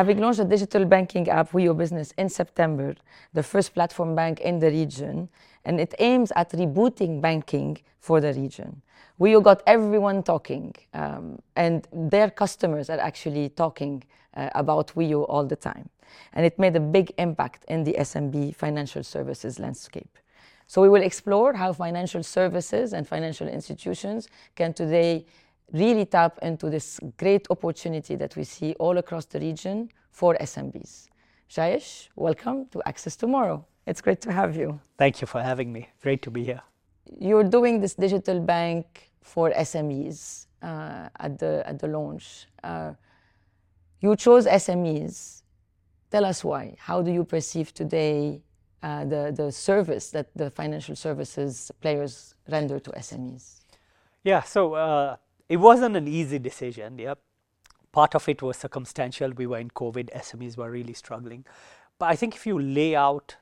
Having launched a digital banking app, Wio Business, in September, the first platform bank in the region, and it aims at rebooting banking for the region. Wio got everyone talking, um, and their customers are actually talking uh, about Wio all the time. And it made a big impact in the SMB financial services landscape. So we will explore how financial services and financial institutions can today really tap into this great opportunity that we see all across the region for SMBs. Jayesh, welcome to Access Tomorrow. It's great to have you. Thank you for having me. Great to be here. You're doing this digital bank for SMEs uh, at the at the launch. Uh, you chose SMEs. Tell us why. How do you perceive today uh, the the service that the financial services players render to SMEs? Yeah. So uh, it wasn't an easy decision. Yeah. Part of it was circumstantial. We were in COVID. SMEs were really struggling. But I think if you lay out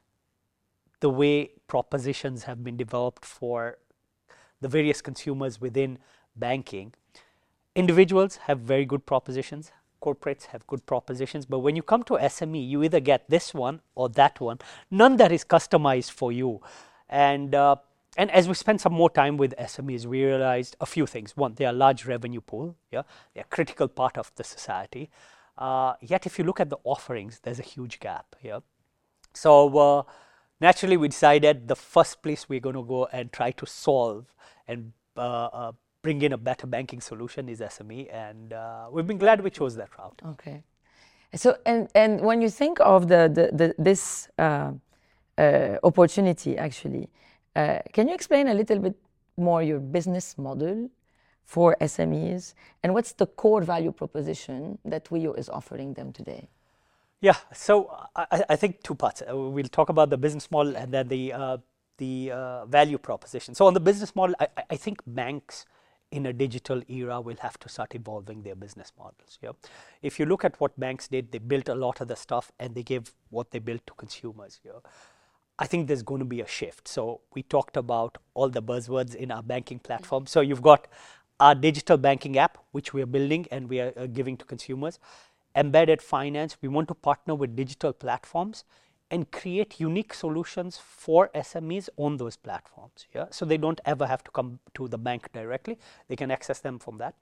the way propositions have been developed for the various consumers within banking. Individuals have very good propositions, corporates have good propositions, but when you come to SME, you either get this one or that one, none that is customized for you. And uh, and as we spent some more time with SMEs, we realized a few things. One, they are a large revenue pool. Yeah, they're a critical part of the society. Uh, yet, if you look at the offerings, there's a huge gap. Yeah, so uh, naturally, we decided the first place we're going to go and try to solve and uh, uh, bring in a better banking solution is SME, and uh, we've been glad we chose that route. Okay. So, and, and when you think of the, the, the this uh, opportunity, actually, Uh, can you explain a little bit more your business model for SMEs and what's the core value proposition that Wio is offering them today? Yeah, so I, think two parts. Uh, we'll talk about the business model and then the uh, the uh, value proposition. So on the business model, I, I, think banks in a digital era will have to start evolving their business models. Yeah? If you look at what banks did, they built a lot of the stuff and they gave what they built to consumers. Yeah? I think there's going to be a shift. So we talked about all the buzzwords in our banking platform. So you've got our digital banking app, which we are building and we are uh, giving to consumers. Embedded finance, we want to partner with digital platforms and create unique solutions for SMEs on those platforms. Yeah? So they don't ever have to come to the bank directly, they can access them from that.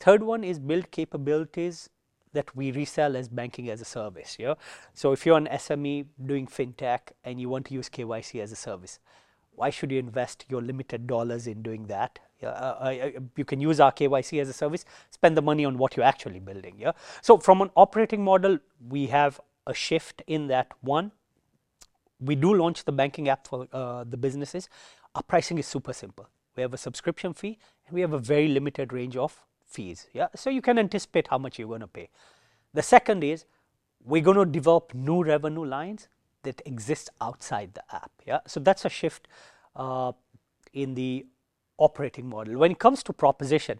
Third one is build capabilities that we resell as banking as a service. Yeah? So if you're an SME doing fintech and you want to use KYC as a service, why should you invest your limited dollars in doing that? Yeah, uh, uh, you can use our KYC as a service, spend the money on what you're actually building. Yeah. So from an operating model, we have a shift in that one we do launch the banking app for uh, the businesses. Our pricing is super simple. We have a subscription fee and we have a very limited range of fees. Yeah, so you can anticipate how much you're going to pay. The second is we're going to develop new revenue lines that exist outside the app. Yeah, so that's a shift uh, in the operating model. When it comes to proposition,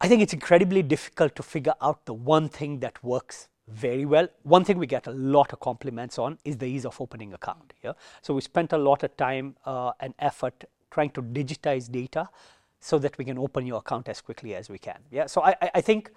I think it's incredibly difficult to figure out the one thing that works very well. One thing we get a lot of compliments on is the ease of opening account. Yeah? So we spent a lot of time uh, and effort trying to digitize data so that we can open your account as quickly as we can. Yeah. So I, I think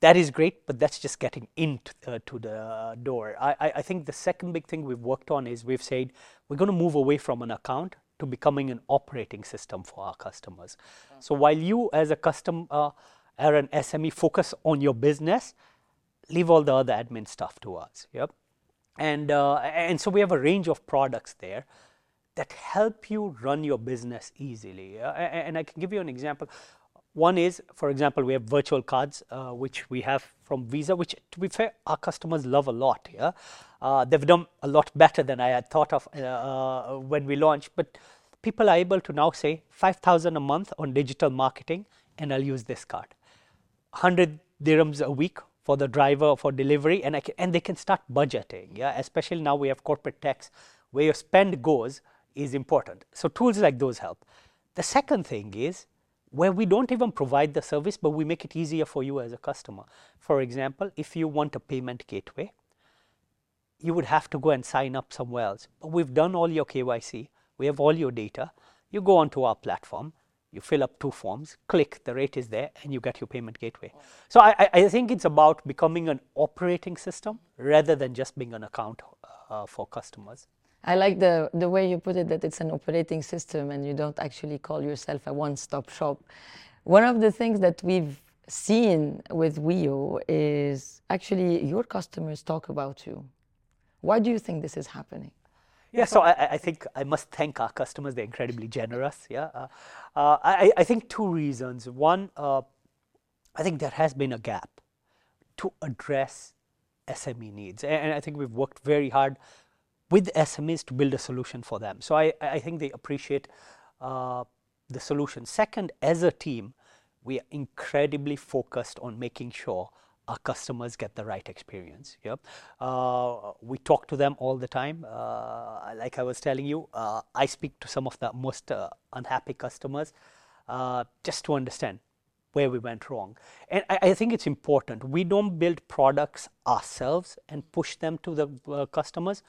that is great, but that's just getting into uh, to the door. I, I think the second big thing we've worked on is we've said we're going to move away from an account to becoming an operating system for our customers. So while you as a customer uh, are an SME focus on your business, leave all the other admin stuff to us. Yep. And, uh, and so we have a range of products there that help you run your business easily. Uh, and I can give you an example. One is, for example, we have virtual cards, uh, which we have from Visa, which, to be fair, our customers love a lot. Yeah, uh, they've done a lot better than I had thought of uh, uh, when we launched. But people are able to now say five thousand a month on digital marketing, and I'll use this card. Hundred dirhams a week for the driver for delivery and, I can, and they can start budgeting yeah especially now we have corporate tax where your spend goes is important. So tools like those help. The second thing is where we don't even provide the service but we make it easier for you as a customer. For example if you want a payment gateway you would have to go and sign up somewhere else. But we've done all your kyc we have all your data. You go onto our platform. You fill up two forms, click, the rate is there, and you get your payment gateway. So I, I think it's about becoming an operating system rather than just being an account uh, for customers. I like the, the way you put it that it's an operating system and you don't actually call yourself a one stop shop. One of the things that we've seen with Wio is actually your customers talk about you. Why do you think this is happening? Yeah, so I, I, think I must thank our customers. They're incredibly generous. Yeah, uh, uh, I, I, think two reasons. One, uh, I think there has been a gap to address SME needs, and I think we've worked very hard with SMEs to build a solution for them. So I, I think they appreciate uh, the solution. Second, as a team, we are incredibly focused on making sure our customers get the right experience. Uh, we talk to them all the time. Uh, like I was telling you, uh, I speak to some of the most uh, unhappy customers uh, just to understand where we went wrong. And I, I, think it's important. We don't build products ourselves and push them to the uh, customers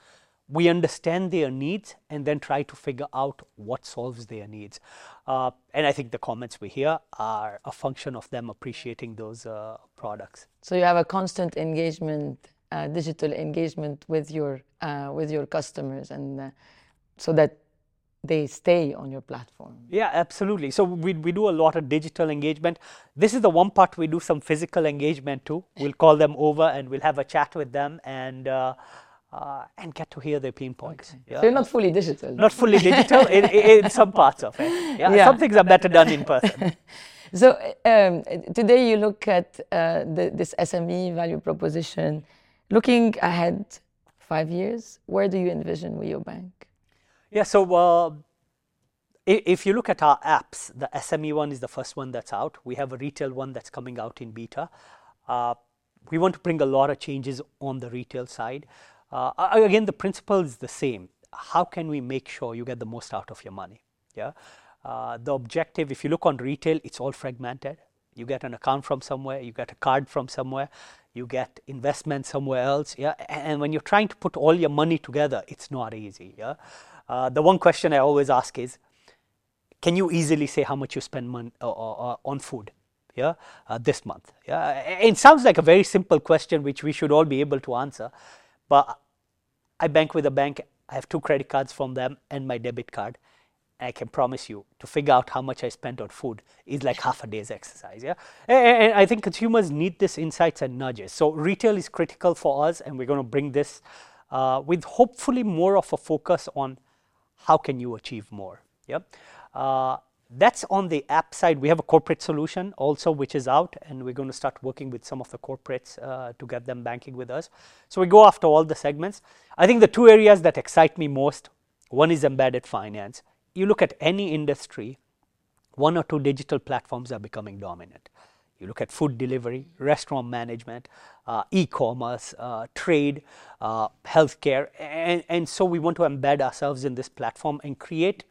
we understand their needs and then try to figure out what solves their needs. Uh, and I think the comments we hear are a function of them appreciating those uh, products. So you have a constant engagement, uh, digital engagement with your uh, with your customers, and uh, so that they stay on your platform. Yeah, absolutely. So we, we do a lot of digital engagement. This is the one part we do some physical engagement too. We'll call them over and we'll have a chat with them and uh, and get to hear their pain points. Okay. Yeah. So you're not fully digital. Not fully digital in, in, some parts of it. Yeah? yeah. Some things are better done in person. so um, today you look at uh, the, this SME value proposition. Looking ahead five years, where do you envision Wio Bank? Yeah, so uh, if you look at our apps, the SME one is the first one that's out. We have a retail one that's coming out in beta. Uh, we want to bring a lot of changes on the retail side. Uh, again, the principle is the same. How can we make sure you get the most out of your money? Yeah. Uh, the objective, if you look on retail, it's all fragmented. You get an account from somewhere, you get a card from somewhere, you get investment somewhere else. Yeah. And when you're trying to put all your money together, it's not easy. Yeah. Uh, the one question I always ask is, can you easily say how much you spend mon- uh, uh, uh on food? Yeah, this month. Yeah, it sounds like a very simple question which we should all be able to answer but I bank with a bank, I have two credit cards from them and my debit card. I can promise you to figure out how much I spent on food is like half a day's exercise. Yeah, and, I think consumers need this insights and nudges. So retail is critical for us, and we're going to bring this uh, with hopefully more of a focus on how can you achieve more. Yeah, uh, that's on the app side. We have a corporate solution also, which is out, and we're going to start working with some of the corporates uh, to get them banking with us. So we go after all the segments. I think the two areas that excite me most one is embedded finance. You look at any industry, one or two digital platforms are becoming dominant. You look at food delivery, restaurant management, uh, e commerce, uh, trade, uh, healthcare, and, and so we want to embed ourselves in this platform and create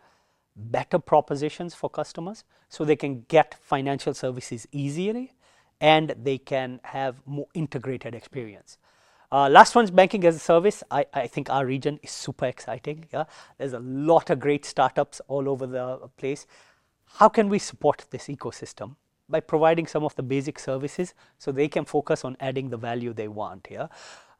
better propositions for customers so they can get financial services easily and they can have more integrated experience. Uh, last one's banking as a service. I, I think our region is super exciting. Yeah, there's a lot of great startups all over the place. How can we support this ecosystem by providing some of the basic services so they can focus on adding the value they want? Yeah,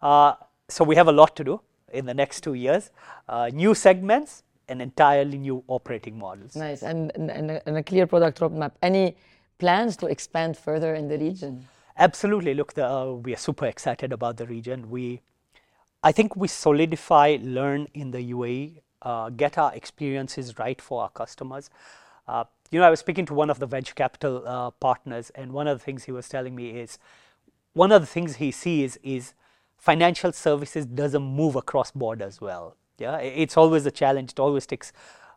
uh, so we have a lot to do in the next two years. Uh, new segments, an entirely new operating models. Nice, and, and, and, a, and a clear product roadmap. Any plans to expand further in the region? Absolutely. Look, the, uh, we are super excited about the region. We, I think we solidify, learn in the UAE, uh, get our experiences right for our customers. Uh, you know, I was speaking to one of the venture capital uh, partners, and one of the things he was telling me is one of the things he sees is financial services doesn't move across borders well. Yeah, it's always a challenge. It always takes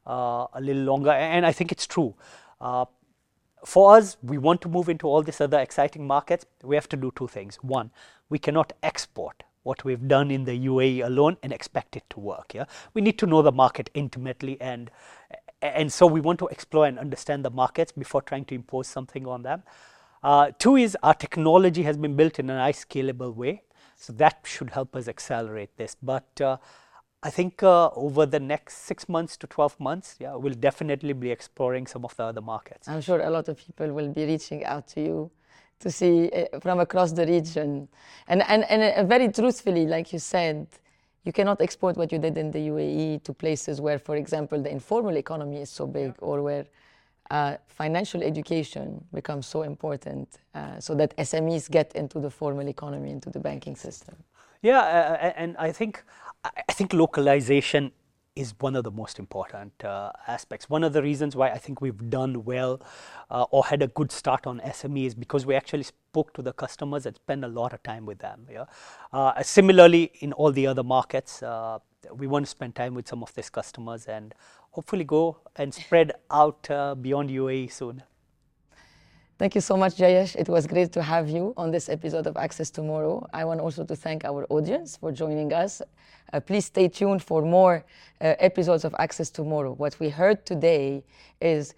uh, a little longer, and I think it's true. Uh, for us, we want to move into all these other exciting markets. We have to do two things. One, we cannot export what we've done in the UAE alone and expect it to work. Yeah, we need to know the market intimately, and and so we want to explore and understand the markets before trying to impose something on them. Uh, two is our technology has been built in a nice scalable way, so that should help us accelerate this. But uh, I think uh, over the next six months to 12 months, yeah, we'll definitely be exploring some of the other markets. I'm sure a lot of people will be reaching out to you to see uh, from across the region. And, and, and uh, very truthfully, like you said, you cannot export what you did in the UAE to places where, for example, the informal economy is so big or where uh, financial education becomes so important uh, so that SMEs get into the formal economy, into the banking system. Yeah, uh, and I think I think localization is one of the most important uh, aspects. One of the reasons why I think we've done well uh, or had a good start on SME is because we actually spoke to the customers and spent a lot of time with them. Yeah? Uh, similarly, in all the other markets, uh, we want to spend time with some of these customers and hopefully go and spread out uh, beyond UAE soon. Thank you so much, Jayesh. It was great to have you on this episode of Access Tomorrow. I want also to thank our audience for joining us. Uh, please stay tuned for more uh, episodes of Access Tomorrow. What we heard today is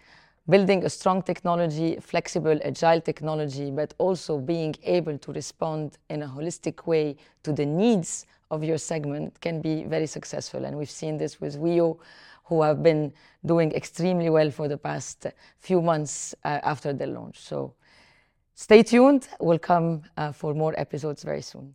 building a strong technology, flexible, agile technology, but also being able to respond in a holistic way to the needs of your segment can be very successful. And we've seen this with Wio who have been doing extremely well for the past few months uh, after the launch. So stay tuned. We'll come uh, for more episodes very soon.